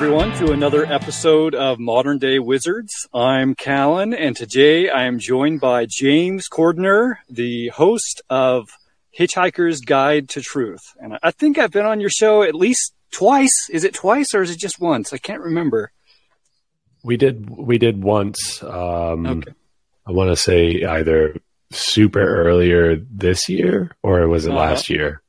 Everyone, to another episode of Modern Day Wizards. I'm Callan, and today I am joined by James Cordiner, the host of Hitchhiker's Guide to Truth. And I think I've been on your show at least twice. Is it twice or is it just once? I can't remember. We did we did once. Um, Okay. I want to say either super earlier this year or was it Uh-huh. last year?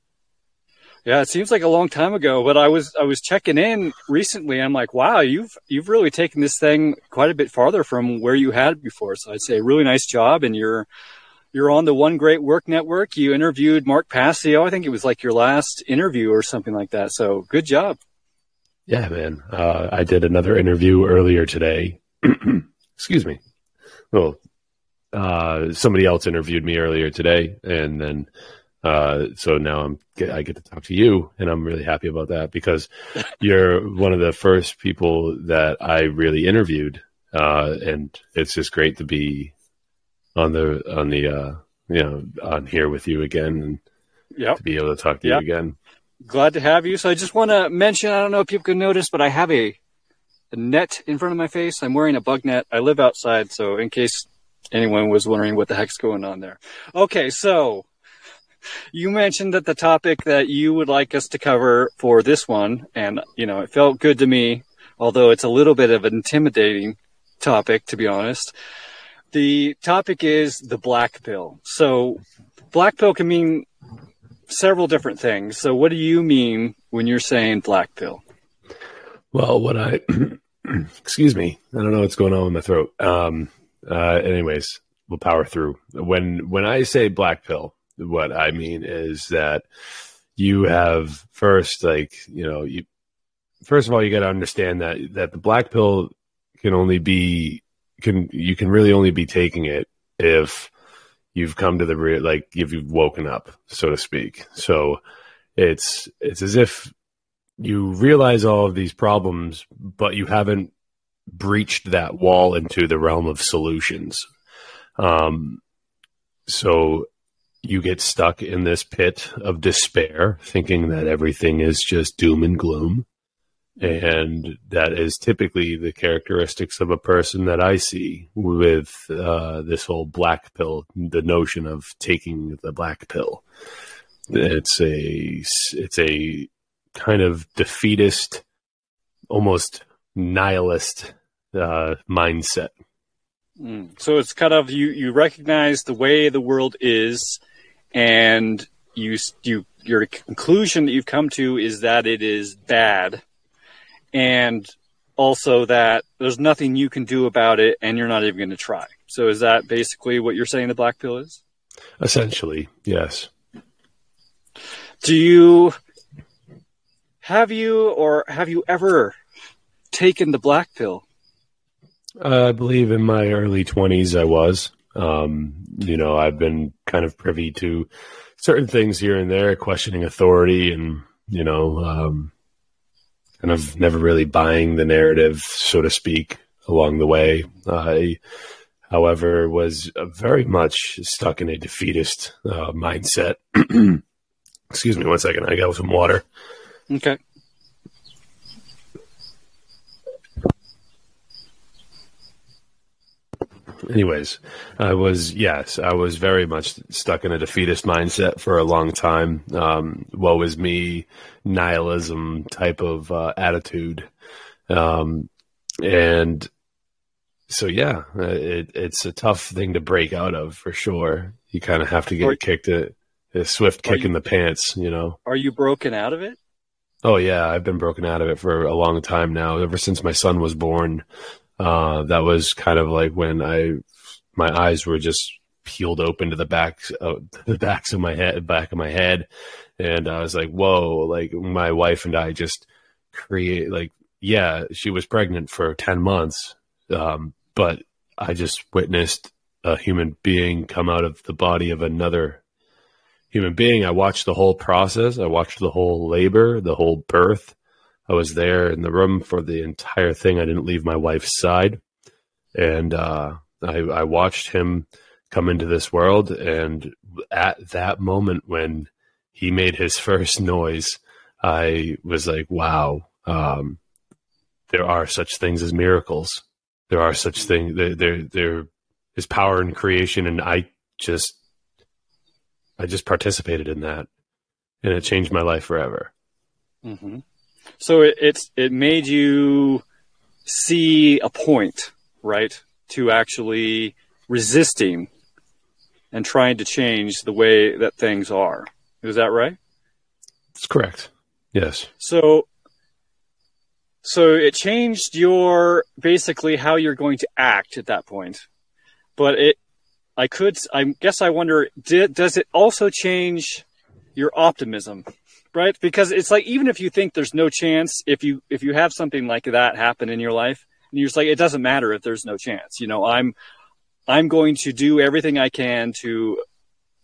Yeah, it seems like a long time ago, but I was I was checking in recently. I'm like, wow, you've you've really taken this thing quite a bit farther from where you had before. So I'd say really nice job, and you're you're on the One Great Work Network. You interviewed Mark Passio. I think it was like your last interview or something like that. So good job. Yeah, man. Uh, I did another interview earlier today. Excuse me. Well, uh, somebody else interviewed me earlier today, and then uh, so now I'm I get to talk to you, and I'm really happy about that because you're one of the first people that I really interviewed, uh, and it's just great to be on the on the uh, you know on here with you again and Yep. to be able to talk to Yep. you again. Glad to have you. So I just want to mention, I don't know if people can notice, but I have a, a net in front of my face. I'm wearing a bug net. I live outside, so in case anyone was wondering what the heck's going on there. Okay, so you mentioned that the topic that you would like us to cover for this one, and you know, it felt good to me, although it's a little bit of an intimidating topic, to be honest. The topic is the black pill. So black pill can mean several different things. So, what do you mean when you're saying black pill? Well, what I excuse me, I don't know what's going on with my throat. Um, uh, anyways, we'll power through. When when I say black pill, what I mean is that you have first, like you know, you first of all, you got to understand that that the black pill can only be can you can really only be taking it if you've come to the real like if you've woken up, so to speak. So it's it's as if you realize all of these problems, but you haven't breached that wall into the realm of solutions. Um, so you get stuck in this pit of despair, thinking that everything is just doom and gloom. And that is typically the characteristics of a person that I see with uh, this whole black pill, the notion of taking the black pill. It's a it's a kind of defeatist, almost nihilist uh, mindset. Mm. So it's kind of you you recognize the way the world is, and you you your conclusion that you've come to is that it is bad, and also that there's nothing you can do about it, and you're not even going to try. So is that basically what you're saying the black pill is? Essentially, yes. Do you have you or have you ever taken the black pill? Uh, I believe in my early 20s I was. Um, you know, I've been kind of privy to certain things here and there, questioning authority and, you know, um, kind of never really buying the narrative, so to speak, along the way. I, however, was uh, very much stuck in a defeatist uh, mindset. Excuse me one second. I got some water. Okay. Anyways, I was yes, I was very much stuck in a defeatist mindset for a long time. Um, woe is me, nihilism type of uh, attitude, um, and so yeah, uh, it, it's a tough thing to break out of for sure. You kind of have to Are- get kicked a, a swift Are kick you- in the pants, you know. Are you broken out of it? Oh yeah, I've been broken out of it for a long time now. Ever since my son was born, uh, that was kind of like when I, my eyes were just peeled open to the backs, uh, the backs of my head, back of my head, and I was like, whoa! Like my wife and I just create, like, yeah, she was pregnant for ten months, um, but I just witnessed a human being come out of the body of another human being. I watched the whole process. I watched the whole labor, the whole birth. I was there in the room for the entire thing. I didn't leave my wife's side. And uh, I, I watched him come into this world. And at that moment when he made his first noise, I was like, wow, um, there are such things as miracles. There are such things. There, there, there is power in creation, and I just, I just participated in that, and it changed my life forever. Mm-hmm. So it, it's it made you see a point, right, to actually resisting and trying to change the way that things are. Is that right? That's correct. Yes. So so it changed your basically how you're going to act at that point. But it I could I guess I wonder did does it also change your optimism? Right? Because it's like even if you think there's no chance if you if you have something like that happen in your life and you're just like it doesn't matter if there's no chance. You know, I'm I'm going to do everything I can to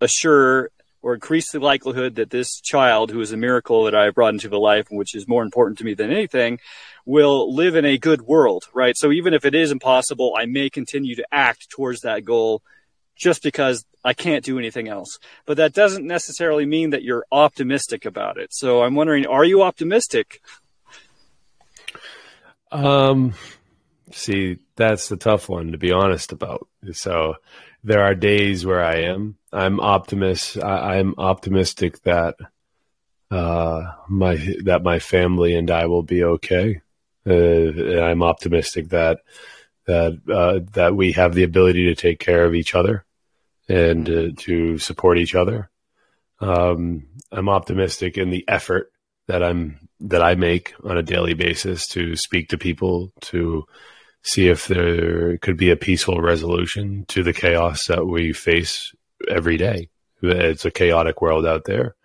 assure or increase the likelihood that this child, who is a miracle that I brought into the life, which is more important to me than anything, will live in a good world, right? So even if it is impossible, I may continue to act towards that goal just because I can't do anything else. But that doesn't necessarily mean that you're optimistic about it. So I'm wondering, are you optimistic? Um, see, that's the tough one to be honest about. So there are days where I am. I'm optimist. I, am optimistic that uh, my that my family and I will be okay. Uh, I'm optimistic that that uh, that we have the ability to take care of each other and uh, to support each other. Um, I'm optimistic in the effort that I'm that I make on a daily basis to speak to people to see if there could be a peaceful resolution to the chaos that we face every day. It's a chaotic world out there.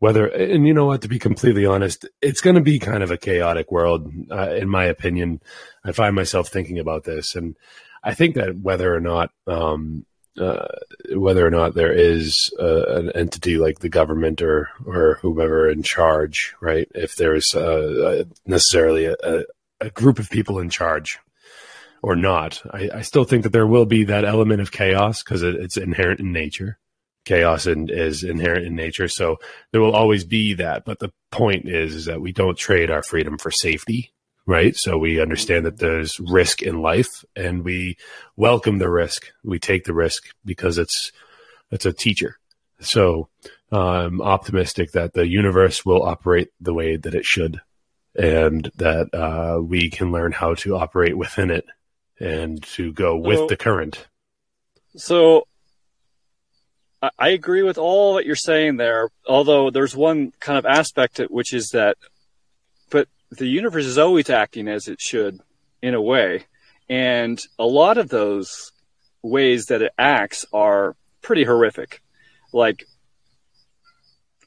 Whether, and you know what, to be completely honest, it's going to be kind of a chaotic world, uh, in my opinion. I find myself thinking about this, and I think that whether or not, um, uh, whether or not there is uh, an entity like the government or or whoever in charge, right? If there's uh, necessarily a, a, group of people in charge, or not. I, I, still think that there will be that element of chaos because it, it's inherent in nature. Chaos in, is inherent in nature, so there will always be that. But the point is, is that we don't trade our freedom for safety, right? So we understand that there's risk in life, and we welcome the risk. We take the risk because it's it's a teacher. So I'm optimistic that the universe will operate the way that it should, and that uh, we can learn how to operate within it and to go with so, the current. So I agree with all that you're saying there, although there's one kind of aspect which is that, but the universe is always acting as it should in a way. And a lot of those ways that it acts are pretty horrific. Like,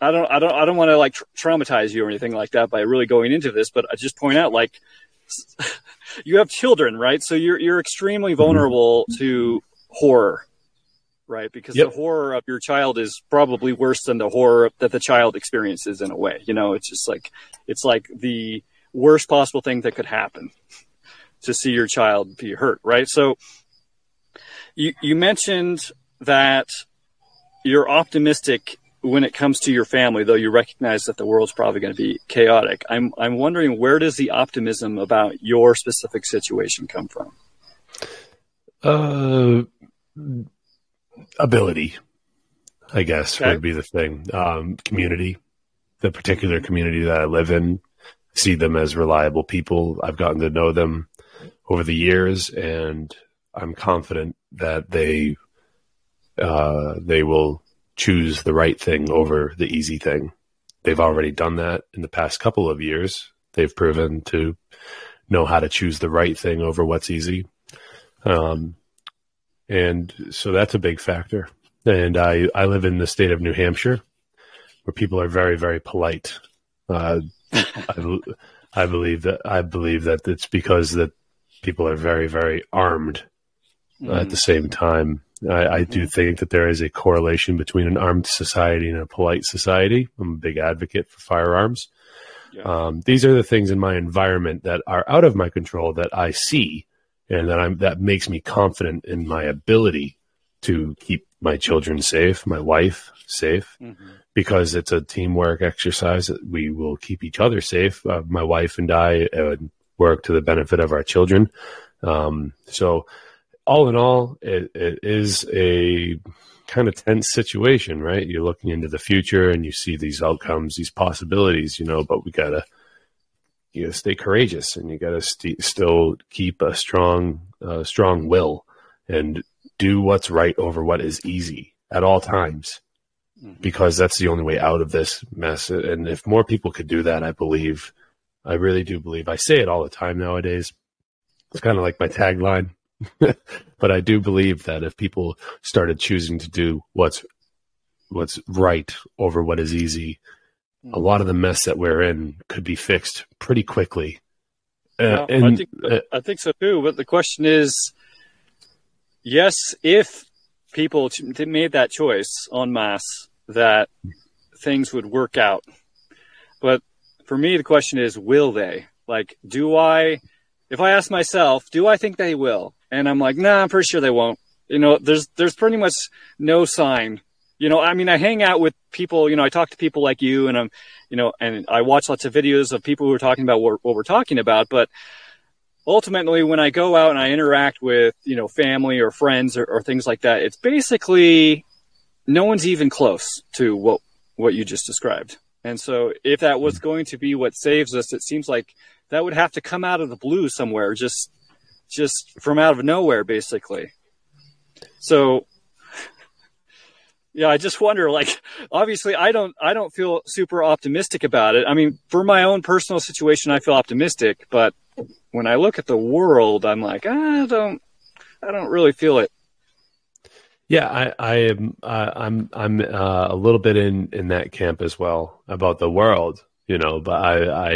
I don't, I don't, I don't want to like traumatize you or anything like that by really going into this, but I just point out like you have children, right? So you're you're extremely vulnerable mm-hmm. to horror, right? Because yep. the horror of your child is probably worse than the horror that the child experiences in a way. You know, it's just like it's like the worst possible thing that could happen to see your child be hurt, right? So you you mentioned that you're optimistic when it comes to your family, though you recognize that the world's probably going to be chaotic, I'm I'm wondering where does the optimism about your specific situation come from? Uh, ability, I guess okay. would be the thing. Um, community, the particular community that I live in, see them as reliable people. I've gotten to know them over the years, and I'm confident that they uh, they will choose the right thing over the easy thing. They've already done that in the past couple of years. They've proven to know how to choose the right thing over what's easy. Um, and so that's a big factor. And I, I live in the state of New Hampshire where people are very, very polite. Uh, I, I believe that, I believe that it's because that people are very, very armed mm. at the same time. I, I, do mm-hmm. think that there is a correlation between an armed society and a polite society. I'm a big advocate for firearms. Yeah. Um, these are the things in my environment that are out of my control that I see, and that I'm that makes me confident in my ability to keep my children safe, my wife safe, mm-hmm. Because it's a teamwork exercise. We will keep each other safe. Uh, my wife and I, uh, work to the benefit of our children. Um, so, all in all, it, it is a kind of tense situation, right? You're looking into the future and you see these outcomes, these possibilities, you know, but we gotta, you gotta stay courageous and you gotta st- still keep a strong, uh, strong will and do what's right over what is easy at all times mm-hmm. because that's the only way out of this mess. And if more people could do that, I believe, I really do believe, I say it all the time nowadays. It's kind of like my tagline, but I do believe that if people started choosing to do what's, what's right over what is easy, a lot of the mess that we're in could be fixed pretty quickly. Uh, and, I, think, uh, I think so too. But the question is, yes, if people made that choice en masse that things would work out. But for me, the question is, will they? Like, do I, if I ask myself, do I think they will? And I'm like, nah, I'm pretty sure they won't. You know, there's, there's pretty much no sign. You know, I mean, I hang out with people, you know, I talk to people like you and I'm, you know, and I watch lots of videos of people who are talking about what, what we're talking about, but ultimately when I go out and I interact with, you know, family or friends or, or, things like that, it's basically no one's even close to what, what you just described. And so if that was mm-hmm. going to be what saves us, it seems like that would have to come out of the blue somewhere, just, just from out of nowhere, basically. So yeah, I just wonder, like, obviously I don't, I don't feel super optimistic about it. I mean, for my own personal situation, I feel optimistic, but when I look at the world, I'm like, I don't, I don't really feel it. Yeah, I, I am. Uh, I'm. I'm uh, a little bit in in that camp as well about the world, you know. But I, I,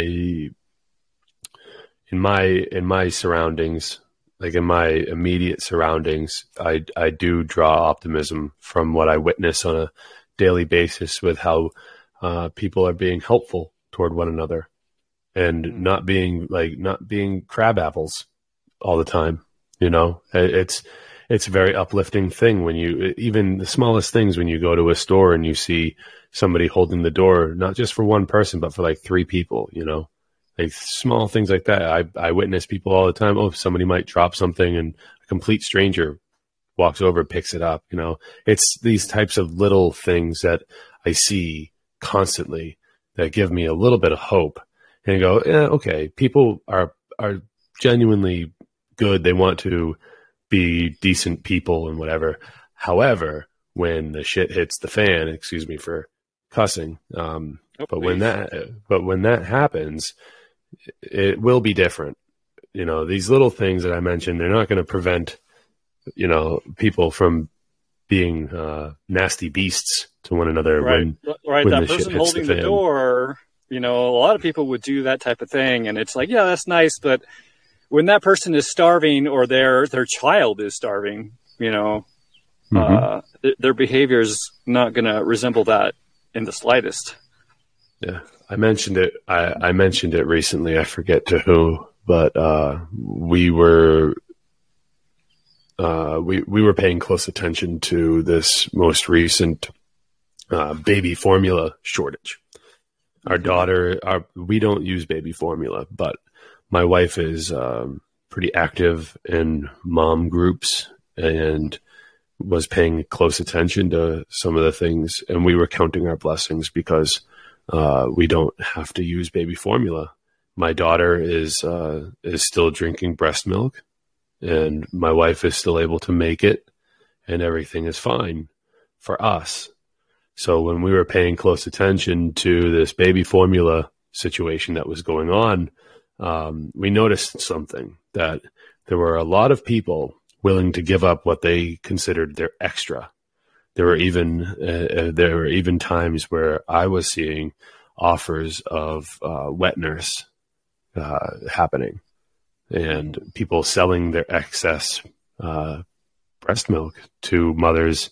in my in my surroundings, like in my immediate surroundings, I I do draw optimism from what I witness on a daily basis with how uh, people are being helpful toward one another and mm-hmm. not being like not being crab apples all the time. You know, it's it's a very uplifting thing when you even the smallest things when you go to a store and you see somebody holding the door not just for one person but for like three people. You know, like small things like that. I I witness people all the time. Oh, somebody might drop something and a complete stranger walks over, picks it up. You know, it's these types of little things that I see constantly that give me a little bit of hope and go, yeah, okay, people are are genuinely good. They want to be decent people and whatever. However, when the shit hits the fan, excuse me for cussing, um, oh, but when that but when that happens, it will be different. You know, these little things that I mentioned, they're not going to prevent you know people from being uh, nasty beasts to one another. Right, when, right. When that person holding the, the door you know, a lot of people would do that type of thing, and it's like, yeah, that's nice, but when that person is starving or their their child is starving, you know, mm-hmm. uh, th- their behavior is not going to resemble that in the slightest. Yeah, I mentioned it. I, I mentioned it recently. I forget to who, but uh, we were uh, we we were paying close attention to this most recent uh, baby formula shortage our daughter, our, we don't use baby formula, but my wife is um, pretty active in mom groups and was paying close attention to some of the things. And we were counting our blessings because uh, we don't have to use baby formula. My daughter is uh, is still drinking breast milk, and my wife is still able to make it, and everything is fine for us. So when we were paying close attention to this baby formula situation that was going on, um, we noticed something that there were a lot of people willing to give up what they considered their extra. There were even uh, uh there were even times where I was seeing offers of uh, wet nurse uh, happening, and people selling their excess uh, breast milk to mothers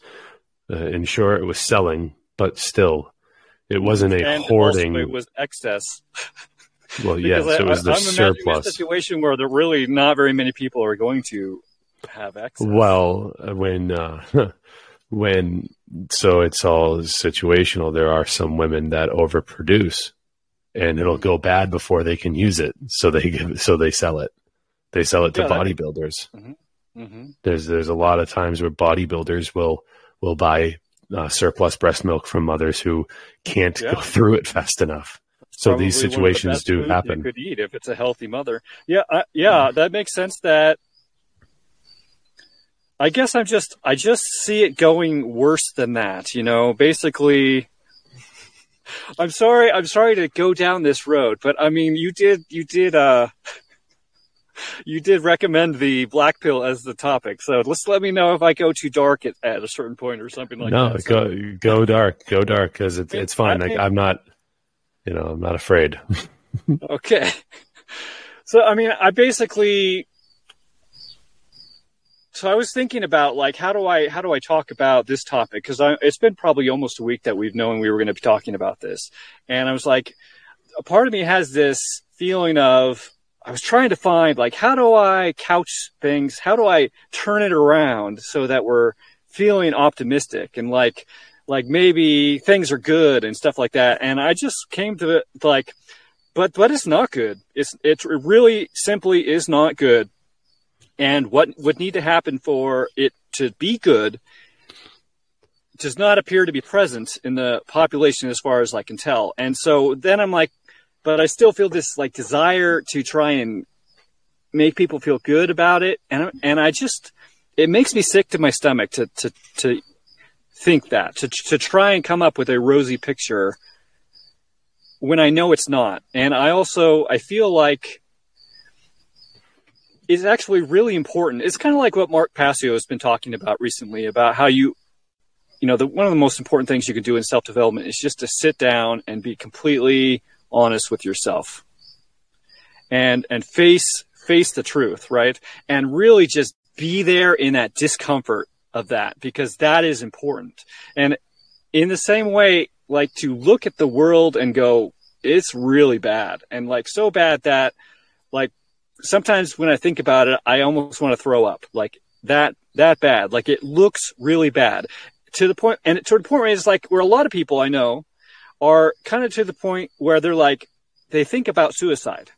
uh, in short, it was selling, but still, it wasn't a and hoarding. it was excess. Well, yes, I, it was the I'm surplus. A situation where there really not very many people are going to have excess. Well, when uh, when so it's all situational. There are some women that overproduce, and it'll go bad before they can use it. So they give, so they sell it. They sell it to Yeah, bodybuilders. hmm There's there's a lot of times where bodybuilders will will buy uh, surplus breast milk from mothers who can't Yeah. go through it fast enough. So these Probably of the situations do happen. You could eat if it's a healthy mother. Yeah, I, yeah, that makes sense. That I guess I'm just I just see it going worse than that. You know, basically. I'm sorry. I'm sorry to go down this road, but I mean, you did you did uh you did recommend the black pill as the topic. So let's let me know if I go too dark at, at a certain point or something like no, that. So- go go dark, go dark because it's it's fine. Like I'm not, you know, I'm not afraid. Okay. So, I mean, I basically, so I was thinking about like, how do I, how do I talk about this topic? Cause it's been probably almost a week that we've known we were going to be talking about this. And I was like, a part of me has this feeling of, I was trying to find like, how do I couch things? How do I turn it around so that we're feeling optimistic and like, like maybe things are good and stuff like that. And I just came to like, but but it's not good. It's it really simply is not good. And what would need to happen for it to be good does not appear to be present in the population as far as I can tell. And so then I'm like, but I still feel this like desire to try and make people feel good about it. And and I just it makes me sick to my stomach to to to think that to to try and come up with a rosy picture when I know it's not. And I also I feel like it's actually really important. It's kind of like what Mark Passio has been talking about recently about how you you know, the one of the most important things you can do in self-development is just to sit down and be completely honest with yourself. And and face face the truth, right? And really just be there in that discomfort of that because that is important. And in the same way, like to look at the world and go, it's really bad. And like so bad that like sometimes when I think about it, I almost want to throw up like that, that bad. Like it looks really bad to the point, and to the point where it's like where a lot of people I know are kind of to the point where they're like, they think about suicide.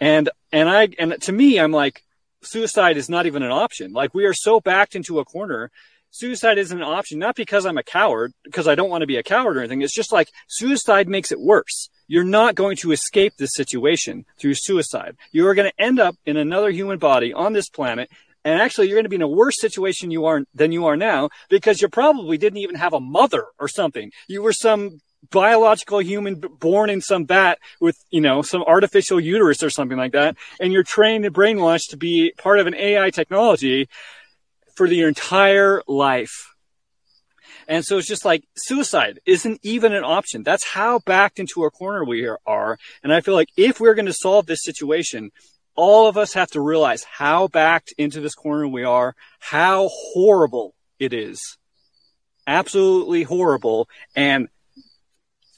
And, and I, and to me, I'm like, suicide is not even an option. Like we are so backed into a corner suicide isn't an option, not because I'm a coward, because I don't want to be a coward or anything. It's just like suicide makes it worse. You're not going to escape this situation through suicide. You are going to end up in another human body on this planet. And actually, you're going to be in a worse situation you are than you are now because you probably didn't even have a mother or something. You were some biological human born in some vat with, you know, some artificial uterus or something like that. And you're trained and brainwashed to be part of an AI technology for your entire life. And so it's just like suicide isn't even an option. That's how backed into a corner we are. And I feel like if we're going to solve this situation, all of us have to realize how backed into this corner we are, how horrible it is. Absolutely horrible and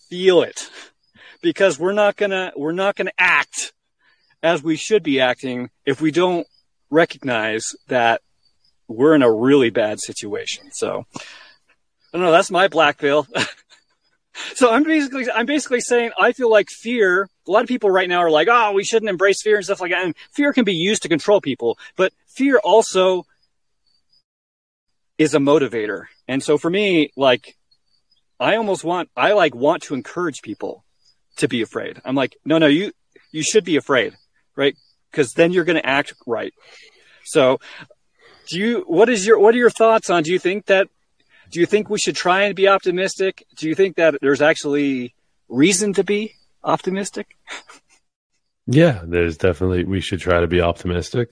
feel it because we're not to, we're not to act as we should be acting if we don't recognize that we're in a really bad situation. So I don't know. That's my black pill. so I'm basically, I'm basically saying I feel like fear. A lot of people right now are like, oh, we shouldn't embrace fear and stuff like that. And fear can be used to control people, but fear also is a motivator. And so for me, like, I almost want, I like want to encourage people to be afraid. I'm like, no, no, you, you should be afraid, right? Because then you're going to act right. So do you what is your what are your thoughts on do you think that do you think we should try and be optimistic do you think that there's actually reason to be optimistic Yeah, there's definitely we should try to be optimistic.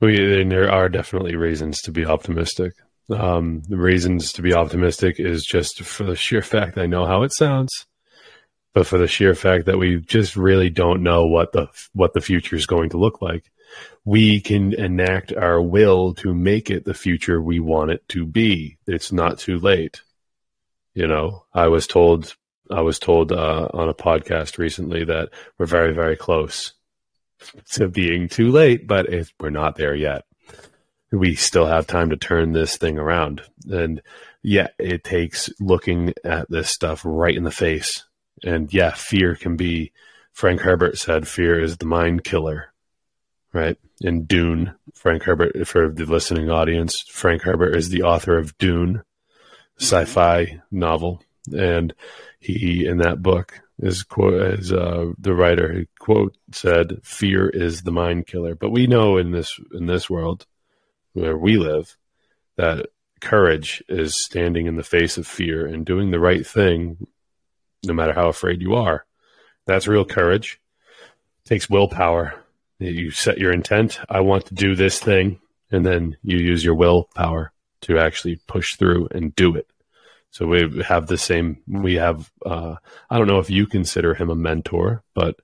We there are definitely reasons to be optimistic. Um, the reasons to be optimistic is just for the sheer fact I know how it sounds, but for the sheer fact that we just really don't know what the what the future is going to look like. We can enact our will to make it the future we want it to be. It's not too late. You know, I was told I was told uh, on a podcast recently that we're very, very close to being too late, but if we're not there yet. We still have time to turn this thing around. And yeah, it takes looking at this stuff right in the face and yeah, fear can be. Frank Herbert said, "Fear is the mind killer." Right in Dune, Frank Herbert. For the listening audience, Frank Herbert is the author of Dune, sci-fi novel, and he in that book is quote as uh, the writer quote said, "Fear is the mind killer." But we know in this in this world where we live that courage is standing in the face of fear and doing the right thing, no matter how afraid you are. That's real courage. It takes willpower. You set your intent. I want to do this thing, and then you use your willpower to actually push through and do it. So we have the same. We have. Uh, I don't know if you consider him a mentor, but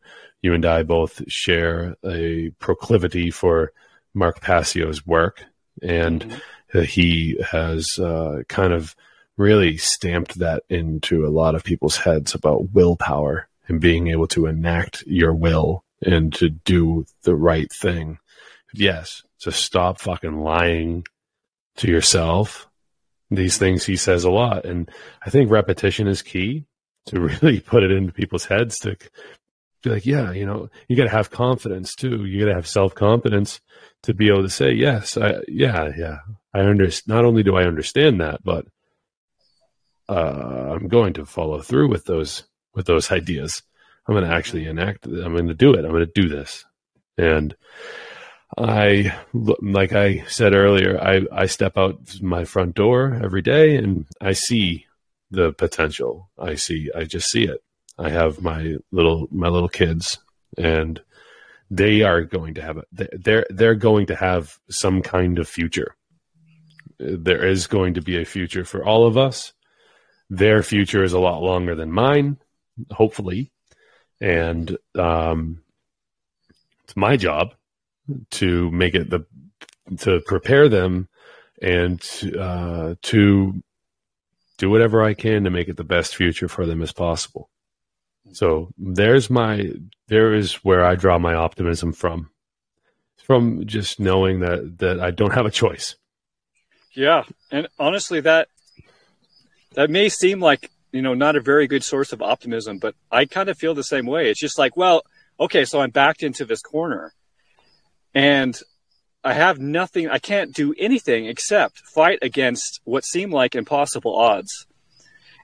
you and I both share a proclivity for Mark Passio's work, and mm-hmm. he has uh, kind of really stamped that into a lot of people's heads about willpower and being able to enact your will and to do the right thing. Yes, to stop fucking lying to yourself these things he says a lot. And I think repetition is key to really put it into people's heads to be like, yeah, you know, you got to have confidence too. You got to have self confidence to be able to say, yes, I, yeah, yeah, I understand. Not only do I understand that, but uh, I'm going to follow through with those with those ideas. I'm going to actually enact. I'm going to do it. I'm going to do this. And I, like I said earlier, I, I step out my front door every day and I see the potential. I see, I just see it. I have my little, my little kids and they are going to have, a, they're, they're going to have some kind of future. There is going to be a future for all of us. Their future is a lot longer than mine, hopefully. And, um, it's my job to make it the to prepare them and uh, to do whatever I can to make it the best future for them as possible. So there's my there is where I draw my optimism from, from just knowing that that I don't have a choice. Yeah, and honestly, that that may seem like you know not a very good source of optimism, but I kind of feel the same way. It's just like, well, okay, so I'm backed into this corner, and I have nothing, I can't do anything except fight against what seem like impossible odds.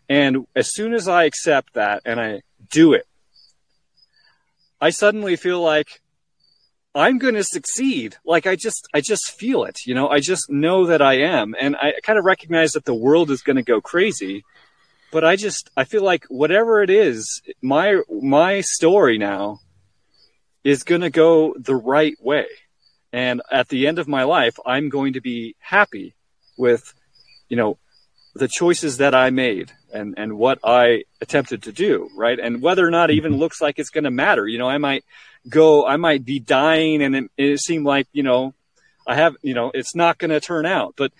And as soon as I accept that and I do it, I suddenly feel like I'm going to succeed. Like I just, I just feel it, you know, I just know that I am. And I kind of recognize that the world is going to go crazy. But I just, I feel like whatever it is, my, my story now is going to go the right way. And at the end of my life, I'm going to be happy with, you know, the choices that I made and, and what I attempted to do, right? And whether or not even mm-hmm. looks like it's going to matter, you know, I might go, I might be dying and it, it seemed like, you know, I have, you know, it's not going to turn out. But,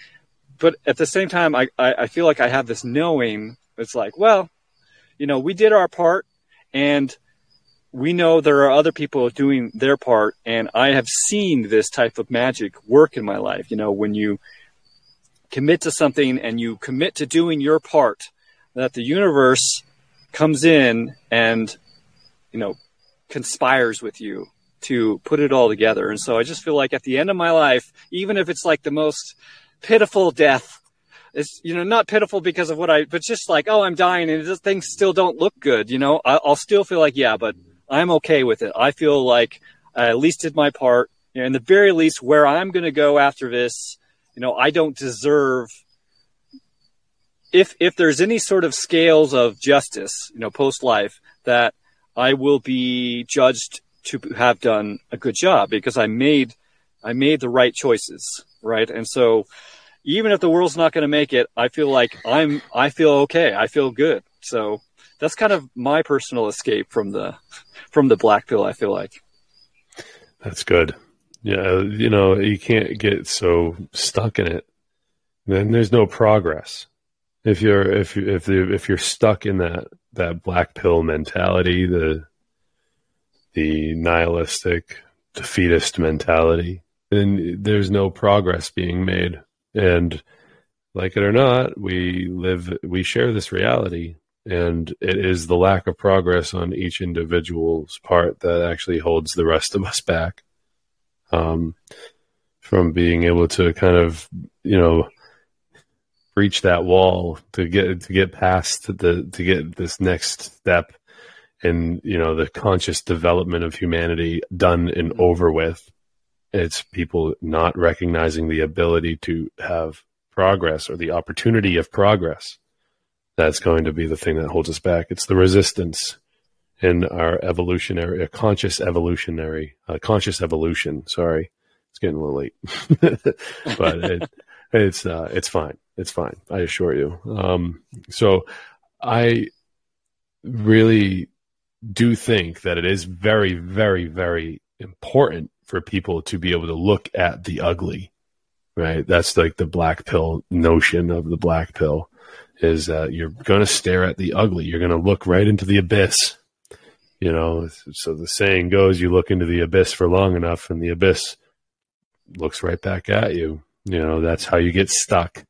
but at the same time, I, I, I feel like I have this knowing. It's like, well, you know, we did our part and we know there are other people doing their part and i have seen this type of magic work in my life you know when you commit to something and you commit to doing your part that the universe comes in and you know conspires with you to put it all together and so i just feel like at the end of my life even if it's like the most pitiful death it's you know not pitiful because of what i but just like oh i'm dying and things still don't look good you know i'll still feel like yeah but I'm okay with it. I feel like I at least did my part. You know, in the very least, where I'm going to go after this, you know, I don't deserve. If if there's any sort of scales of justice, you know, post life, that I will be judged to have done a good job because I made I made the right choices, right? And so, even if the world's not going to make it, I feel like I'm I feel okay. I feel good. So that's kind of my personal escape from the from the black pill. I feel like that's good. Yeah, you know, you can't get so stuck in it. Then there's no progress. If you're if you if you, if you're stuck in that that black pill mentality, the the nihilistic defeatist mentality, then there's no progress being made. And like it or not, we live we share this reality and it is the lack of progress on each individual's part that actually holds the rest of us back um, from being able to kind of, you know, breach that wall to get to get past the to get this next step in you know the conscious development of humanity done and over with it's people not recognizing the ability to have progress or the opportunity of progress that's going to be the thing that holds us back. It's the resistance in our evolutionary, a conscious evolutionary, uh, conscious evolution. Sorry, it's getting a little late, but it, it's uh, it's fine. It's fine. I assure you. Um, so I really do think that it is very, very, very important for people to be able to look at the ugly. Right. That's like the black pill notion of the black pill is that you're going to stare at the ugly. You're going to look right into the abyss. You know, so the saying goes, you look into the abyss for long enough and the abyss looks right back at you. You know, that's how you get stuck.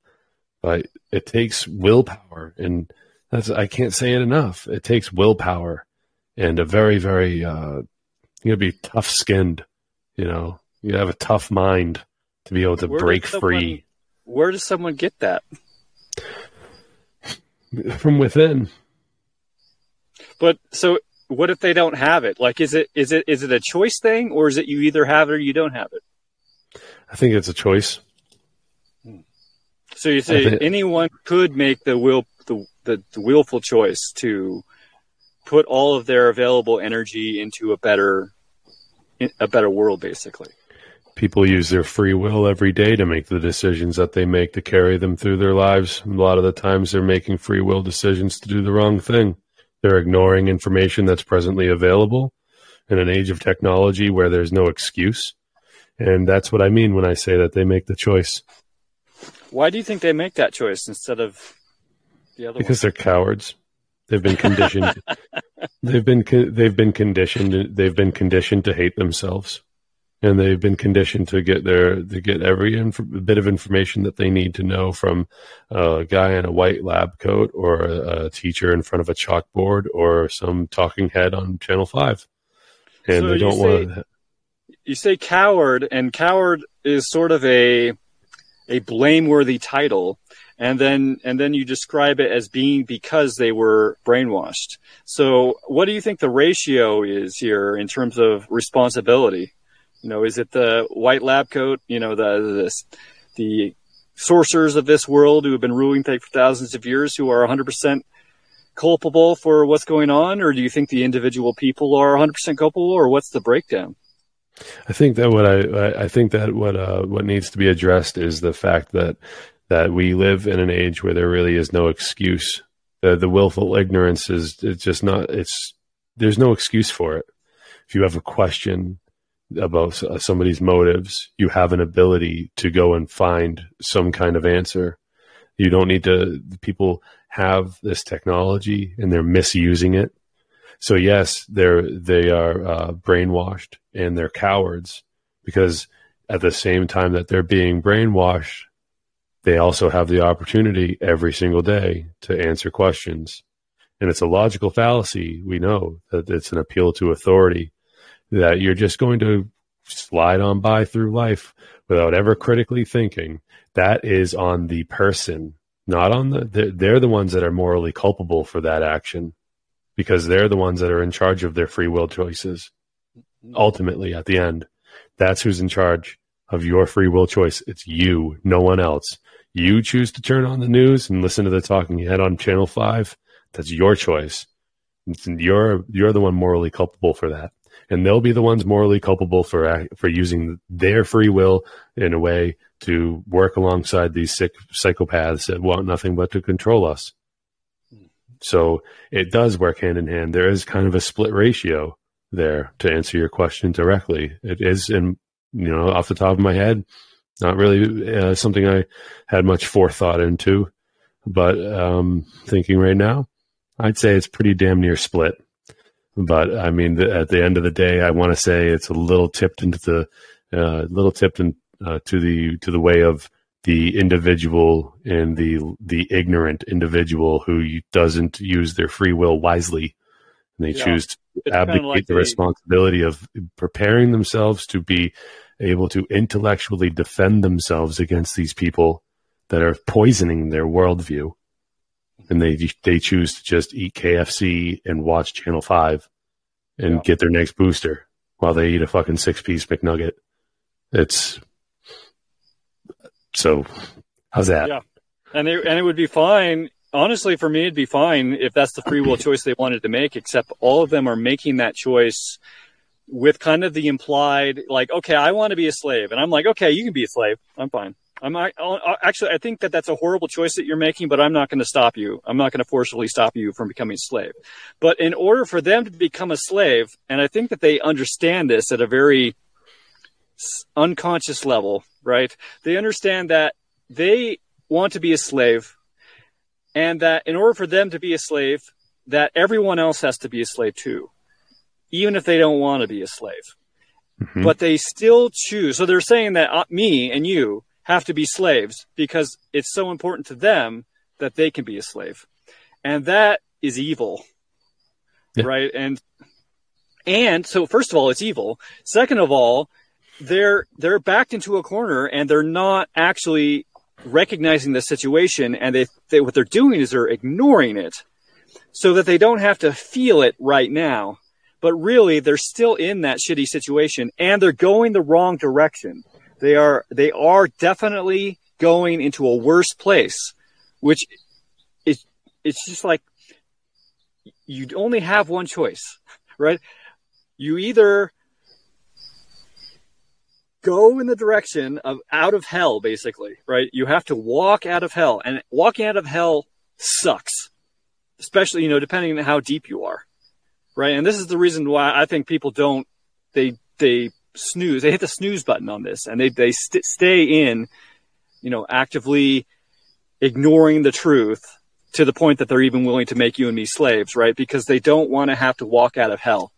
But it takes willpower and that's, I can't say it enough. It takes willpower and a very, very, uh, you gotta be tough skinned, you know, you have a tough mind to be able to where break someone, free. Where does someone get that? from within. But so what if they don't have it? Like is it is it is it a choice thing or is it you either have it or you don't have it? I think it's a choice. So you say anyone could make the will the, the, the willful choice to put all of their available energy into a better a better world basically people use their free will every day to make the decisions that they make to carry them through their lives. A lot of the times they're making free will decisions to do the wrong thing. They're ignoring information that's presently available in an age of technology where there's no excuse. And that's what I mean when I say that they make the choice. Why do you think they make that choice instead of the other Because one? they're cowards. They've been conditioned. they've been they've been conditioned. They've been conditioned to hate themselves and they've been conditioned to get their to get every inf- bit of information that they need to know from a guy in a white lab coat or a, a teacher in front of a chalkboard or some talking head on Channel Five, and so they don't want to. You say coward, and coward is sort of a a blameworthy title and then and then you describe it as being because they were brainwashed. So, what do you think the ratio is here in terms of responsibility? You know, is it the white lab coat? You know, the the, the sorcerers of this world who have been ruling for thousands of years who are 100% culpable for what's going on, or do you think the individual people are 100% culpable, or what's the breakdown? I think that what I I think that what uh, what needs to be addressed is the fact that that we live in an age where there really is no excuse. The the willful ignorance is it's just not it's there's no excuse for it. If you have a question, about somebody's motives, you have an ability to go and find some kind of answer. You don't need to, people have this technology and they're misusing it. So yes, they're, they are uh, brainwashed and they're cowards because at the same time that they're being brainwashed, they also have the opportunity every single day to answer questions. And it's a logical fallacy. We know that it's an appeal to authority that you're just going to slide on by through life without ever critically thinking, that is on the person, not on the, they're, they're the ones that are morally culpable for that action because they're the ones that are in charge of their free will choices. Ultimately, at the end, that's who's in charge of your free will choice. It's you, no one else. You choose to turn on the news and listen to the talking head on channel five. That's your choice. You're, you're the one morally culpable for that and they'll be the ones morally culpable for for using their free will in a way to work alongside these sick psychopaths that want nothing but to control us. So it does work hand in hand. There is kind of a split ratio there to answer your question directly. It is, in you know, off the top of my head, not really uh, something I had much forethought into, but um, thinking right now, I'd say it's pretty damn near split. But I mean, at the end of the day, I want to say it's a little tipped into the, uh, little tipped in, uh, to the to the way of the individual and the the ignorant individual who doesn't use their free will wisely and they yeah. choose to it's abdicate like the, the responsibility of preparing themselves to be able to intellectually defend themselves against these people that are poisoning their worldview and they they choose to just eat KFC and watch Channel Five and yeah. get their next booster while they eat a fucking six piece McNugget. It's so how's that? Yeah, and it, and it would be fine. Honestly, for me, it'd be fine if that's the free will choice they wanted to make. Except all of them are making that choice with kind of the implied, like, okay, I want to be a slave, and I'm like, okay, you can be a slave. I'm fine. I'm I, actually I think that that's a horrible choice that you're making, but I'm not going to stop you. I'm not going to forcibly stop you from becoming a slave. But in order for them to become a slave, and I think that they understand this at a very unconscious level, right? They understand that they want to be a slave, and that in order for them to be a slave, that everyone else has to be a slave too, even if they don't want to be a slave. Mm-hmm. But they still choose. So they're saying that uh, me and you have to be slaves because it's so important to them that they can be a slave. And that is evil. Yeah. Right? And and so first of all it's evil. Second of all, they're they're backed into a corner and they're not actually recognizing the situation and they, they what they're doing is they're ignoring it so that they don't have to feel it right now. But really they're still in that shitty situation and they're going the wrong direction. They are they are definitely going into a worse place, which is it's just like you only have one choice, right? You either go in the direction of out of hell, basically, right? You have to walk out of hell, and walking out of hell sucks, especially you know depending on how deep you are, right? And this is the reason why I think people don't they they snooze. They hit the snooze button on this, and they they st- stay in, you know, actively ignoring the truth to the point that they're even willing to make you and me slaves, right? Because they don't want to have to walk out of hell.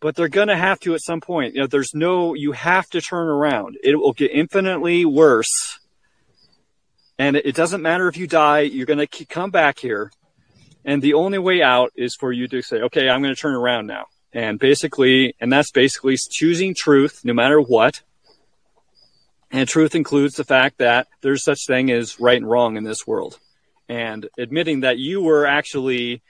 But they're going to have to at some point. You know, there's no, you have to turn around. It will get infinitely worse. And it doesn't matter if you die, you're going to come back here. And the only way out is for you to say, okay, I'm going to turn around now. And basically, and that's basically choosing truth no matter what. And truth includes the fact that there's such thing as right and wrong in this world. And admitting that you were actually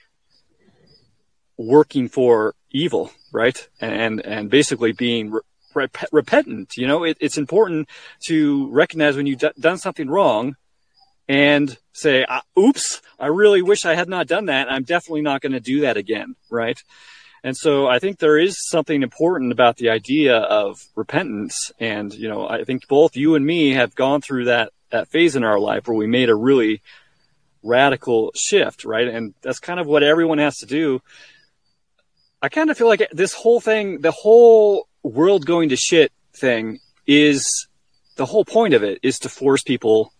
working for evil, right? And, and basically being re- repentant. You know, it, it's important to recognize when you've d- done something wrong and say, ah, oops, I really wish I had not done that. I'm definitely not going to do that again, right? And so I think there is something important about the idea of repentance. And, you know, I think both you and me have gone through that, that phase in our life where we made a really radical shift, right? And that's kind of what everyone has to do. I kind of feel like this whole thing, the whole world going to shit thing is the whole point of it is to force people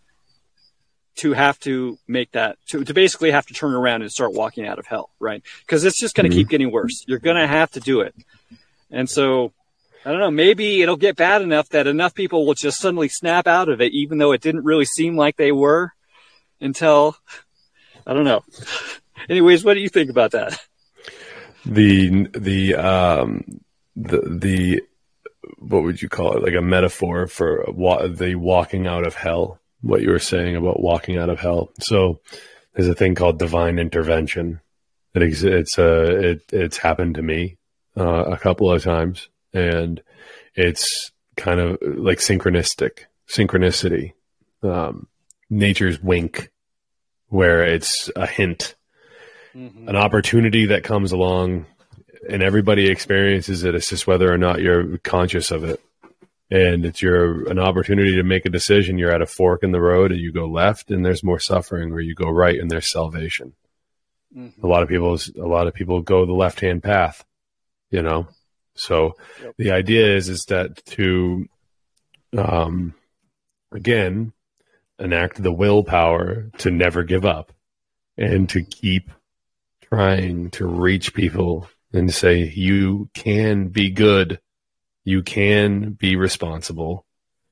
to have to make that to, to basically have to turn around and start walking out of hell, right? Because it's just going to mm-hmm. keep getting worse. You're going to have to do it. And so I don't know, maybe it'll get bad enough that enough people will just suddenly snap out of it, even though it didn't really seem like they were until I don't know. Anyways, what do you think about that? The, the, um, the, the, what would you call it? Like a metaphor for wa- the walking out of hell what you were saying about walking out of hell. So there's a thing called divine intervention. It ex- it's uh, it, it's happened to me uh, a couple of times, and it's kind of like synchronistic synchronicity, um, nature's wink, where it's a hint, mm-hmm. an opportunity that comes along, and everybody experiences it. It's just whether or not you're conscious of it and it's your an opportunity to make a decision. You're at a fork in the road, and you go left, and there's more suffering, or you go right, and there's salvation. Mm-hmm. A lot of people, a lot of people go the left hand path, you know. So yep. the idea is is that to, um, again, enact the willpower to never give up, and to keep trying to reach people and say you can be good you can be responsible.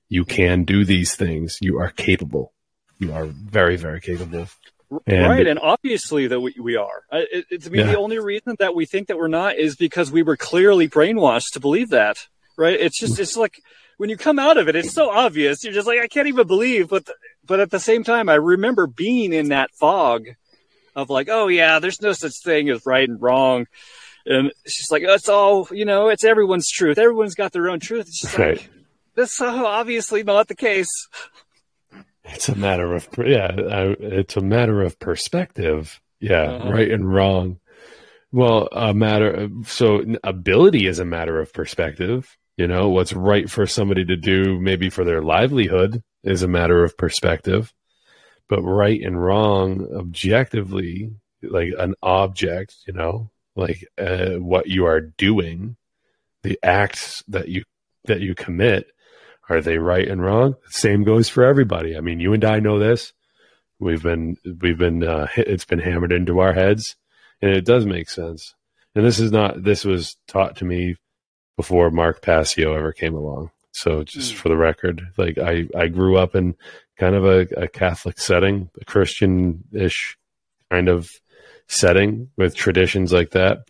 You can do these things. You are capable. You are very, very capable. And right, and obviously that we, we are. It, it, to me, yeah. the only reason that we think that we're not is because we were clearly brainwashed to believe that. Right? It's just it's like when you come out of it, it's so obvious. You're just like, I can't even believe. But but at the same time, I remember being in that fog of like, oh yeah, there's no such thing as right and wrong. And she's like, it's all you know, it's everyone's truth. Everyone's got their own truth. It's just right. like that's so obviously not the case. It's a matter of yeah, it's a matter of perspective. Yeah, uh-huh. right and wrong. Well, a matter of, so ability is a matter of perspective. You know, what's right for somebody to do, maybe for their livelihood, is a matter of perspective. But right and wrong, objectively, like an object, you know, like uh, what you are doing, the acts that you that you commit are they right and wrong? Same goes for everybody. I mean, you and I know this. We've been we've been uh, it's been hammered into our heads, and it does make sense. And this is not this was taught to me before Mark Passio ever came along. So just mm. for the record, like I I grew up in kind of a, a Catholic setting, a Christian ish kind of setting with traditions like that,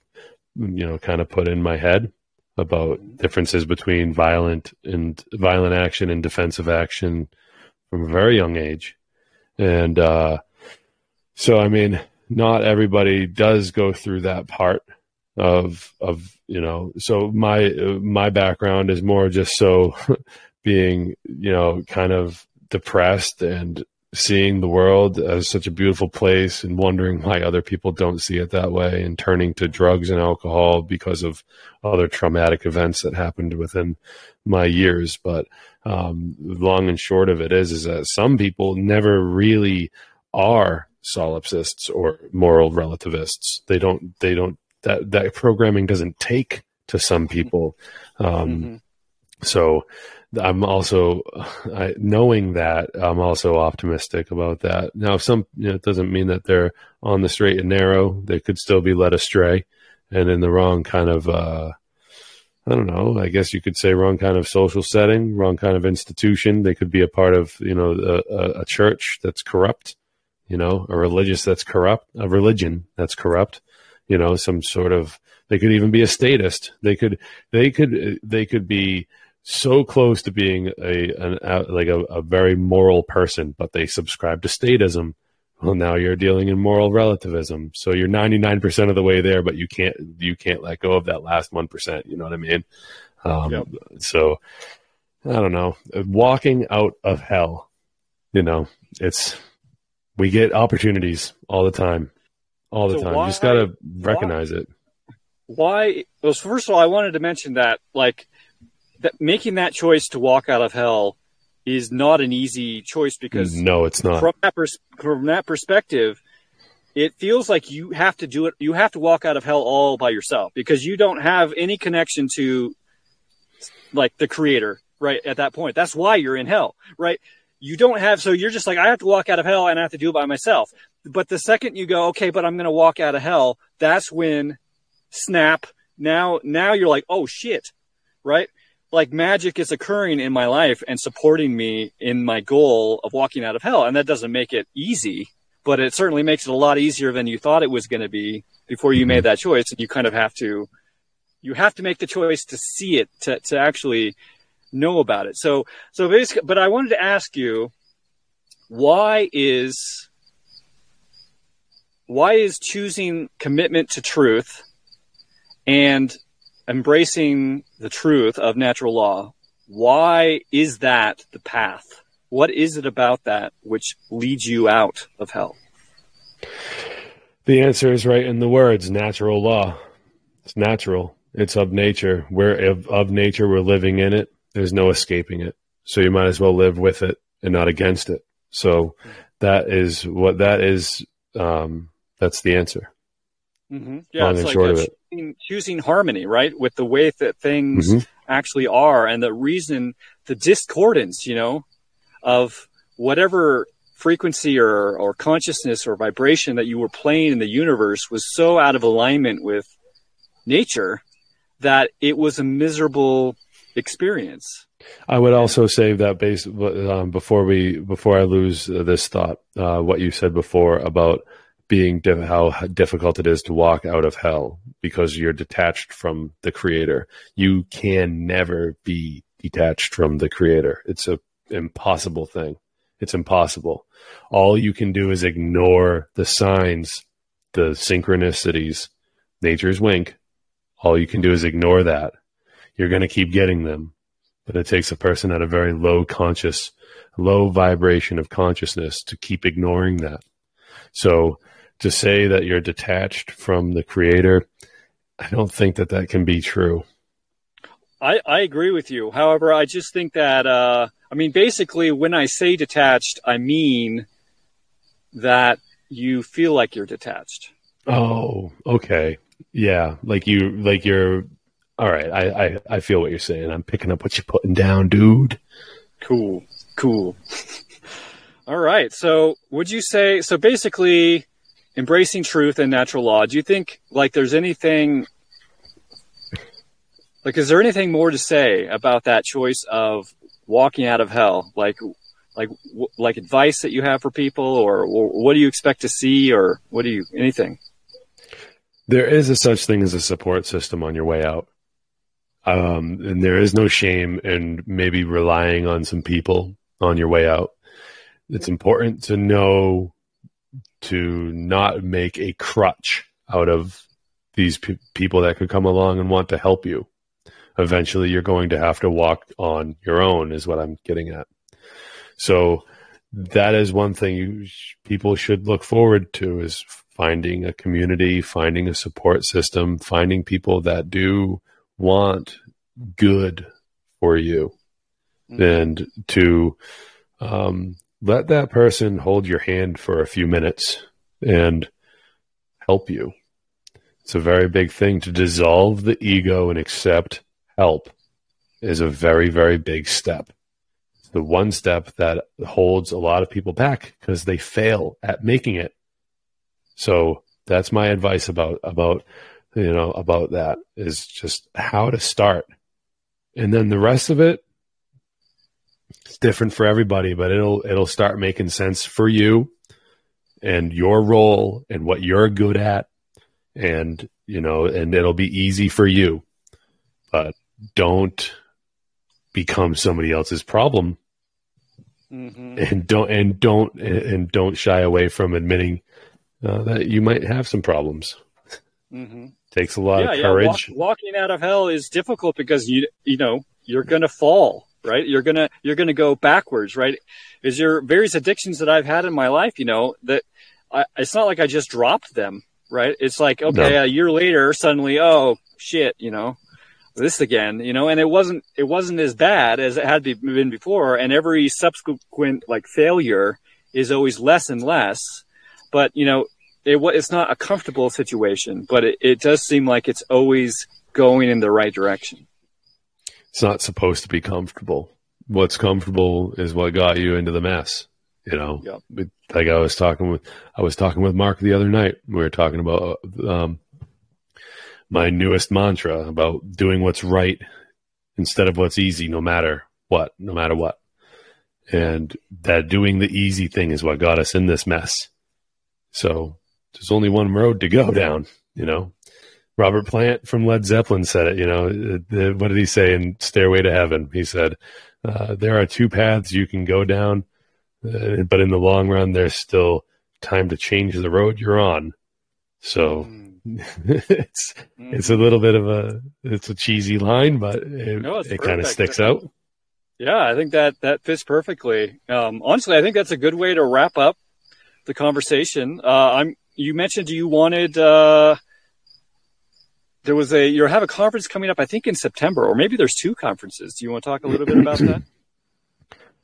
you know, kind of put in my head about differences between violent and violent action and defensive action from a very young age. And uh, so, I mean, not everybody does go through that part of of you know. So my my background is more just so being you know kind of depressed and seeing the world as such a beautiful place and wondering why other people don't see it that way and turning to drugs and alcohol because of other traumatic events that happened within my years. But um, long and short of it is, is that some people never really are solipsists or moral relativists. They don't, they don't, that, that programming doesn't take to some people. Um, mm-hmm. So I'm also I, knowing that I'm also optimistic about that. Now, some you know, it doesn't mean that they're on the straight and narrow. They could still be led astray and in the wrong kind of uh, I don't know. I guess you could say wrong kind of social setting, wrong kind of institution. They could be a part of you know a, a church that's corrupt, you know, a religious that's corrupt, a religion that's corrupt, you know, some sort of. They could even be a statist. They could they could they could be so close to being a an like a, a very moral person, but they subscribe to statism. Well, now you're dealing in moral relativism. So you're 99% of the way there, but you can't you can't let go of that last one percent. You know what I mean? Um, yep. So I don't know. Walking out of hell. You know, it's we get opportunities all the time, all the so time. Why, you just gotta recognize why, it. Why? Well, first of all, I wanted to mention that like that making that choice to walk out of hell is not an easy choice because mm, no, it's not. From that, pers- from that perspective, it feels like you have to do it. You have to walk out of hell all by yourself because you don't have any connection to like the creator right at that point. That's why you're in hell, right? You don't have, so you're just like, I have to walk out of hell and I have to do it by myself. But the second you go, okay, but I'm going to walk out of hell, that's when snap. Now, now you're like, oh shit, right? like magic is occurring in my life and supporting me in my goal of walking out of hell. And that doesn't make it easy, but it certainly makes it a lot easier than you thought it was going to be before you made that choice. And you kind of have to, you have to make the choice to see it, to, to actually know about it. So, so basically, but I wanted to ask you, why is, why is choosing commitment to truth and embracing the truth of natural law, why is that the path? What is it about that which leads you out of hell? The answer is right in the words natural law. It's natural. It's of nature. We're of, of nature. We're living in it. There's no escaping it. So you might as well live with it and not against it. So that is what that is. Um, that's the answer. Mm-hmm. Yeah, Long it's like choosing, choosing, harmony, right, with the way that things mm-hmm. actually are, and the reason, the discordance, you know, of whatever frequency or or consciousness or vibration that you were playing in the universe was so out of alignment with nature that it was a miserable experience. I would also say that base um, before we before I lose this thought, uh, what you said before about being how difficult it is to walk out of hell because you're detached from the creator. You can never be detached from the creator. It's a impossible thing. It's impossible. All you can do is ignore the signs, the synchronicities, nature's wink. All you can do is ignore that. You're going to keep getting them, but it takes a person at a very low conscious, low vibration of consciousness to keep ignoring that. So to say that you're detached from the creator, I don't think that that can be true. I, I agree with you. However, I just think that, uh, I mean, basically, when I say detached, I mean that you feel like you're detached. Oh, okay. Yeah. Like you, like you're, all right. I, I, I feel what you're saying. I'm picking up what you're putting down, dude. Cool. Cool. all right. So, would you say, so basically, embracing truth and natural law, do you think like there's anything like is there anything more to say about that choice of walking out of hell? Like like like advice that you have for people or, or what do you expect to see or what do you anything? There is a such thing as a support system on your way out. Um, and there is no shame in maybe relying on some people on your way out. It's important to know to not make a crutch out of these pe- people that could come along and want to help you. Eventually, you're going to have to walk on your own, is what I'm getting at. So, that is one thing you people should look forward to is finding a community, finding a support system, finding people that do want good for you, mm-hmm. and to um, let that person hold your hand for a few minutes and help you. It's a very big thing to dissolve the ego and accept help is a very, very big step. It's the one step that holds a lot of people back because they fail at making it. So that's my advice about, about, you know, about that is just how to start. And then the rest of it, it's different for everybody, but it'll it'll start making sense for you and your role and what you're good at and you know and it'll be easy for you. But don't become somebody else's problem. Mm-hmm. And don't and don't and don't shy away from admitting uh, that you might have some problems. Mm-hmm. Takes a lot yeah, of courage. Yeah. Walk, walking out of hell is difficult because you you know you're going to fall right? You're gonna you're gonna go backwards, right? Is your various addictions that I've had in my life, you know, that I, it's not like I just dropped them, right? It's like okay, no. a year later, suddenly, oh shit, you know, this again, you know, and it wasn't it wasn't as bad as it had been before, and every subsequent like failure is always less and less, but you know, it it's not a comfortable situation, but it, it does seem like it's always going in the right direction it's not supposed to be comfortable. What's comfortable is what got you into the mess. You know, yep. like I was talking with, I was talking with Mark the other night. We were talking about um, my newest mantra about doing what's right instead of what's easy, no matter what, no matter what. And that doing the easy thing is what got us in this mess. So there's only one road to go down, you know, Robert Plant from Led Zeppelin said it. You know, the, what did he say in Stairway to Heaven? He said, uh, "There are two paths you can go down, uh, but in the long run, there's still time to change the road you're on." So mm. it's mm. it's a little bit of a it's a cheesy line, but it, no, it kind of sticks out. Yeah, I think that that fits perfectly. Um, honestly, I think that's a good way to wrap up the conversation. Uh, I'm. You mentioned you wanted uh, there was a you have a conference coming up, I think in September, or maybe there's two conferences. Do you want to talk a little bit about that?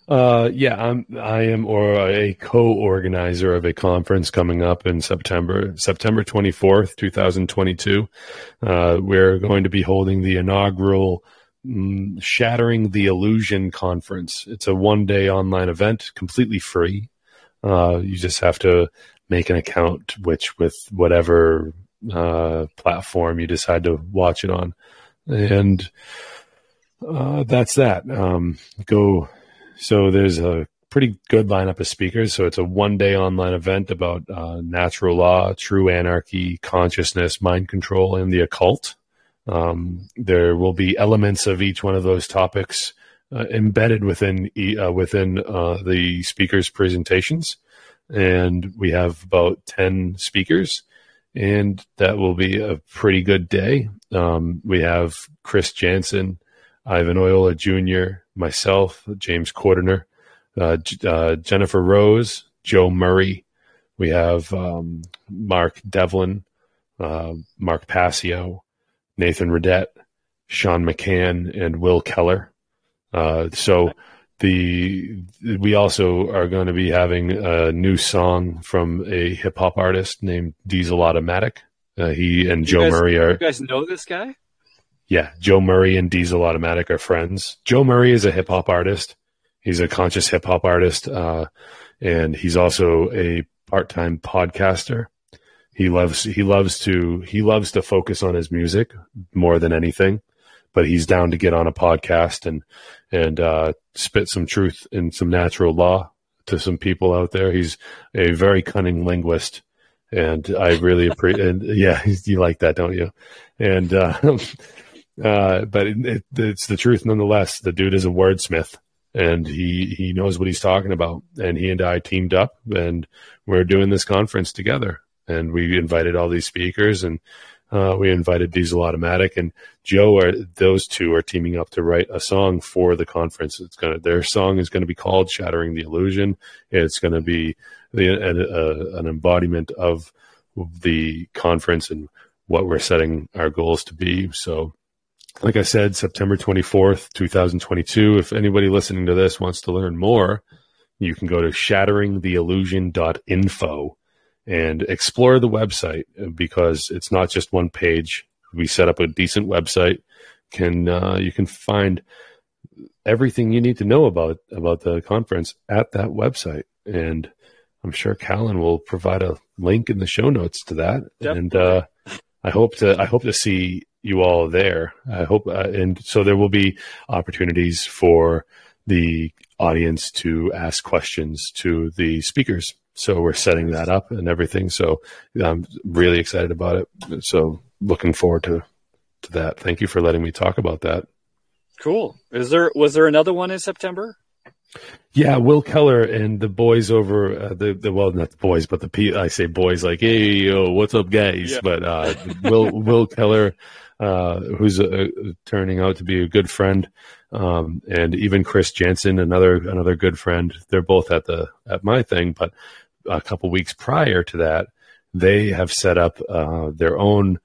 Uh, yeah, I'm I am or a co-organizer of a conference coming up in September, September 24th, 2022. Uh, we're going to be holding the inaugural um, Shattering the Illusion conference. It's a one-day online event, completely free. Uh, you just have to make an account, which with whatever uh, platform you decide to watch it on. And uh, that's that. Um, go. So there's a pretty good lineup of speakers. So it's a one day online event about uh, natural law, true anarchy, consciousness, mind control, and the occult. Um, there will be elements of each one of those topics uh, embedded within uh, within uh, the speakers' presentations, and we have about ten speakers, and that will be a pretty good day. Um, we have Chris Jansen, Ivan Oyola Jr., myself, James Cordiner, uh, uh, Jennifer Rose, Joe Murray. We have um, Mark Devlin, uh, Mark Passio, Nathan Redette, Sean McCann, and Will Keller. Uh, so the we also are going to be having a new song from a hip hop artist named Diesel Automatic. Uh, he and Joe guys, Murray are. You guys know this guy? Yeah, Joe Murray and Diesel Automatic are friends. Joe Murray is a hip hop artist. He's a conscious hip hop artist, uh, and he's also a part time podcaster. He loves he loves to he loves to focus on his music more than anything, but he's down to get on a podcast and and uh, spit some truth and some natural law to some people out there. He's a very cunning linguist, and I really appreciate. and yeah, you like that, don't you? And uh, uh, but it, it, it's the truth nonetheless. The dude is a wordsmith and he he knows what he's talking about. And he and I teamed up, and we're doing this conference together. And we invited all these speakers, and uh, we invited Diesel Automatic and Joe. Are those two are teaming up to write a song for the conference? It's gonna their song is going to be called "Shattering the Illusion." It's going to be the, a, a, an embodiment of the conference and what we're setting our goals to be. So like I said, September 24th, 2022. If anybody listening to this wants to learn more, you can go to shatteringtheillusion.info and explore the website because it's not just one page. We set up a decent website. Can uh, you can find everything you need to know about about the conference at that website, and I'm sure Callan will provide a link in the show notes to that. Definitely. And uh, I hope to I hope to see you all there. I hope, uh, and so there will be opportunities for the audience to ask questions to the speakers. So we're setting that up and everything. So I'm really excited about it. So looking forward to to that. Thank you for letting me talk about that. Cool. Is there was there another one in September? Yeah, Will Keller and the boys over uh, the the well, not the boys, but the P. I say boys like, hey, yo, what's up, guys? Yeah. But uh, Will Will Keller uh, who's a, a, turning out to be a good friend, um, and even Chris Jansen, another another good friend. They're both at the at my thing, but a couple weeks prior to that, they have set up uh, their own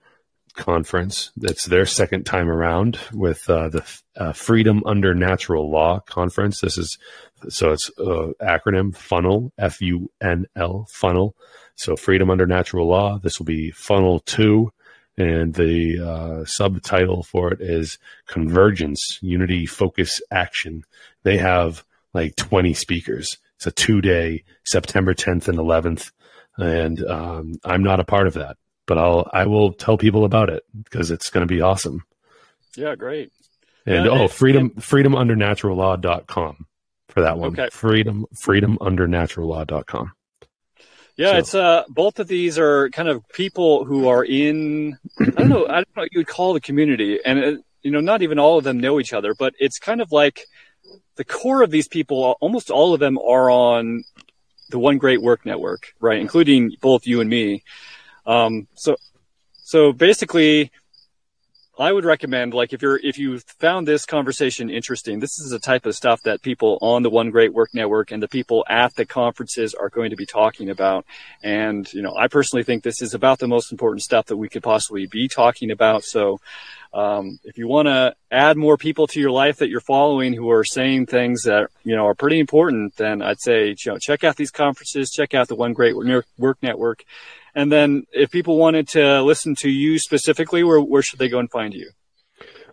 conference. It's their second time around with uh, the uh, Freedom Under Natural Law conference. This is so it's uh, acronym Funnel F U N L Funnel. So Freedom Under Natural Law. This will be Funnel Two and the uh, subtitle for it is Convergence, Unity, Focus, Action. They have like 20 speakers. It's a two day, September 10th and 11th. And um, I'm not a part of that, but I'll, I will tell people about it because it's going to be awesome. Yeah, great. And yeah, oh, freedom, freedomundernaturallaw.com for that one. Okay. Freedom, freedomundernaturallaw.com. Yeah, so. it's uh both of these are kind of people who are in I don't know I don't know what you would call the community, and uh, you know not even all of them know each other, but it's kind of like the core of these people. Almost all of them are on the One Great Work Network, right? Including both you and me. Um, so so basically, I would recommend, like, if you're if you found this conversation interesting, this is the type of stuff that people on the One Great Work Network and the people at the conferences are going to be talking about. And you know, I personally think this is about the most important stuff that we could possibly be talking about. So, um, if you want to add more people to your life that you're following who are saying things that you know are pretty important, then I'd say you know check out these conferences, check out the One Great Work Network, and then if people wanted to listen to you specifically, where, where should they go and find you?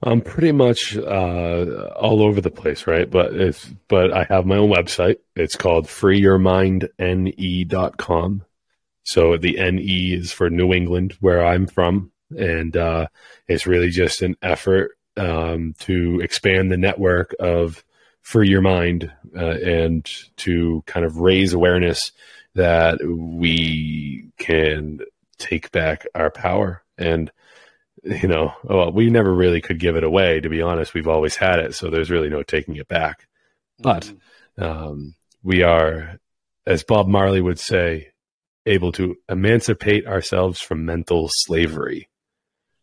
I'm pretty much uh, all over the place, right? But it's but I have my own website. It's called freeyourmindne.com. So the NE is for New England, where I'm from, and uh, it's really just an effort um, to expand the network of Free Your Mind uh, and to kind of raise awareness that we can take back our power. And, you know, well, we never really could give it away, to be honest. We've always had it. So there's really no taking it back. But Mm-hmm. um, we are, as Bob Marley would say, able to emancipate ourselves from mental slavery.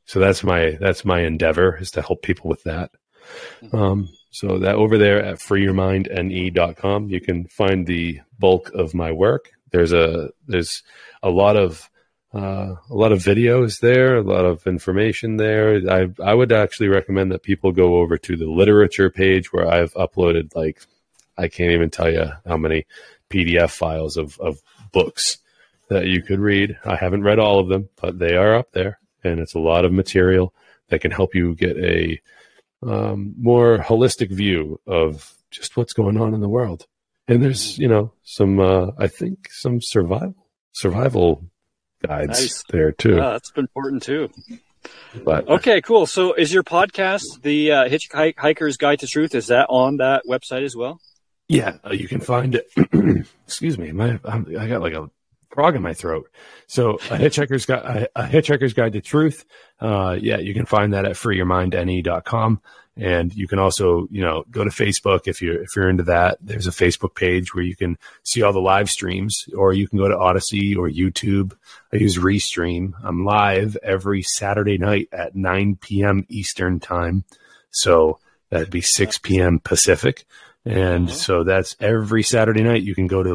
So that's my that's my endeavor is to help people with that. Um, so that over there at freeyourmindne.com, you can find the bulk of my work. There's a there's a lot of uh, a lot of videos there, a lot of information there. I I would actually recommend that people go over to the literature page where I've uploaded like I can't even tell you how many PDF files of of books that you could read. I haven't read all of them, but they are up there, and it's a lot of material that can help you get a um, more holistic view of just what's going on in the world. And there's, you know, some, uh, I think some survival, survival guides Nice. there too. Yeah, that's important too. but Okay, cool. So is your podcast, the uh, Hitchhiker's Guide to Truth, is that on that website as well? yeah, uh, you can find it. excuse me, my I'm, I got like a frog in my throat. So a hitchhiker's guide, a, a hitchhiker's guide to truth. Uh, yeah, you can find that at freeyourmindne.com. And you can also, you know, go to Facebook if you're if you're into that. There's a Facebook page where you can see all the live streams, or you can go to Odysee or YouTube. I use Restream. I'm live every Saturday night at 9 p.m. Eastern time, so that'd be 6 p.m. Pacific. And Mhm. so that's every Saturday night. You can go to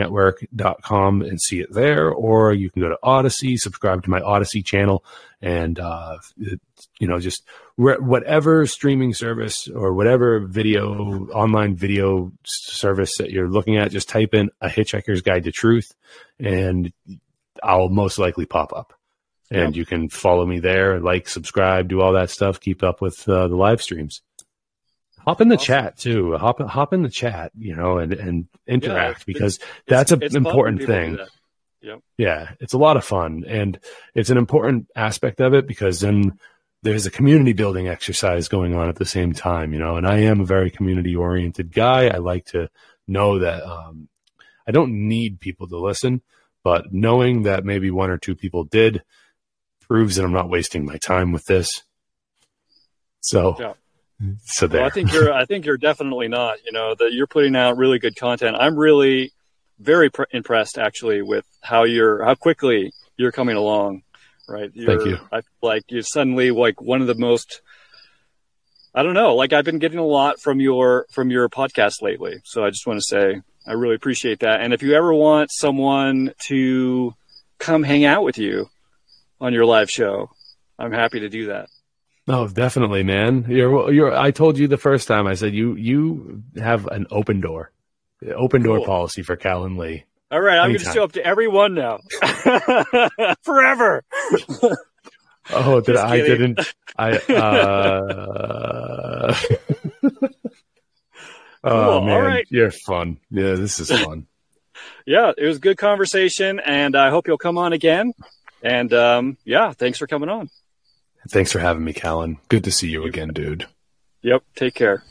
onegreatworknetwork.com and see it there, or you can go to Odysee, subscribe to my Odysee channel, and, uh, it- you know, just where, whatever streaming service or whatever video, online video service that you're looking at, just type in a hitchhiker's guide to truth and I'll most likely pop up. And you can follow me there, like, subscribe, do all that stuff, keep up with uh, the live streams. Hop in the Awesome. chat too. Hop hop in the chat, you know, and and interact it's- because that's an it's fun when important thing. Yeah, it's a lot of fun and it's an important aspect of it because then there's a community building exercise going on at the same time, you know, and I am a very community oriented guy. I like to know that um, I don't need people to listen, but knowing that maybe one or two people did proves that I'm not wasting my time with this. So, Yeah. So there. Well, I think you're. I think you're definitely not. You know that you're putting out really good content. I'm really very pr- impressed actually with how you're how quickly you're coming along. Right. You're, Thank you. I feel like you're suddenly like one of the most. I don't know. Like I've been getting a lot from your from your podcast lately. So I just want to say I really appreciate that. And if you ever want someone to come hang out with you on your live show, I'm happy to do that. No, definitely, man. You're, you're, I told you the first time, I said, you, you have an open door, open door Cool. policy for Callan Lee. All right, I'm going to show up to every one now, forever. Oh, did I didn't, I, uh, oh man, right. you're fun. Yeah, this is fun. Yeah, it was a good conversation, and I hope you'll come on again. And um, yeah, thanks for coming on. Thanks for having me, Callan. Good to see you again, dude. Yep, take care.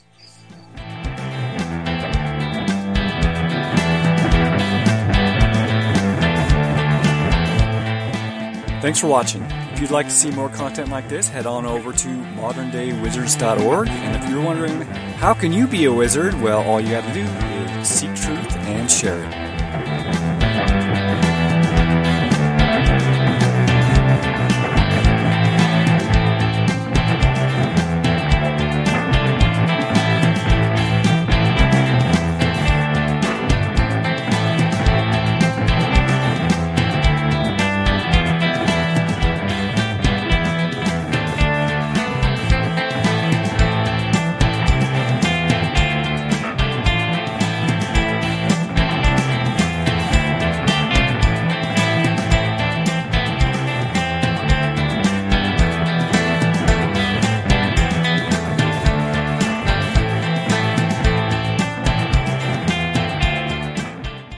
Thanks for watching. If you'd like to see more content like this, head on over to moderndayWizards.org. And if you're wondering how can you be a wizard, well, all you have to do is seek truth and share it.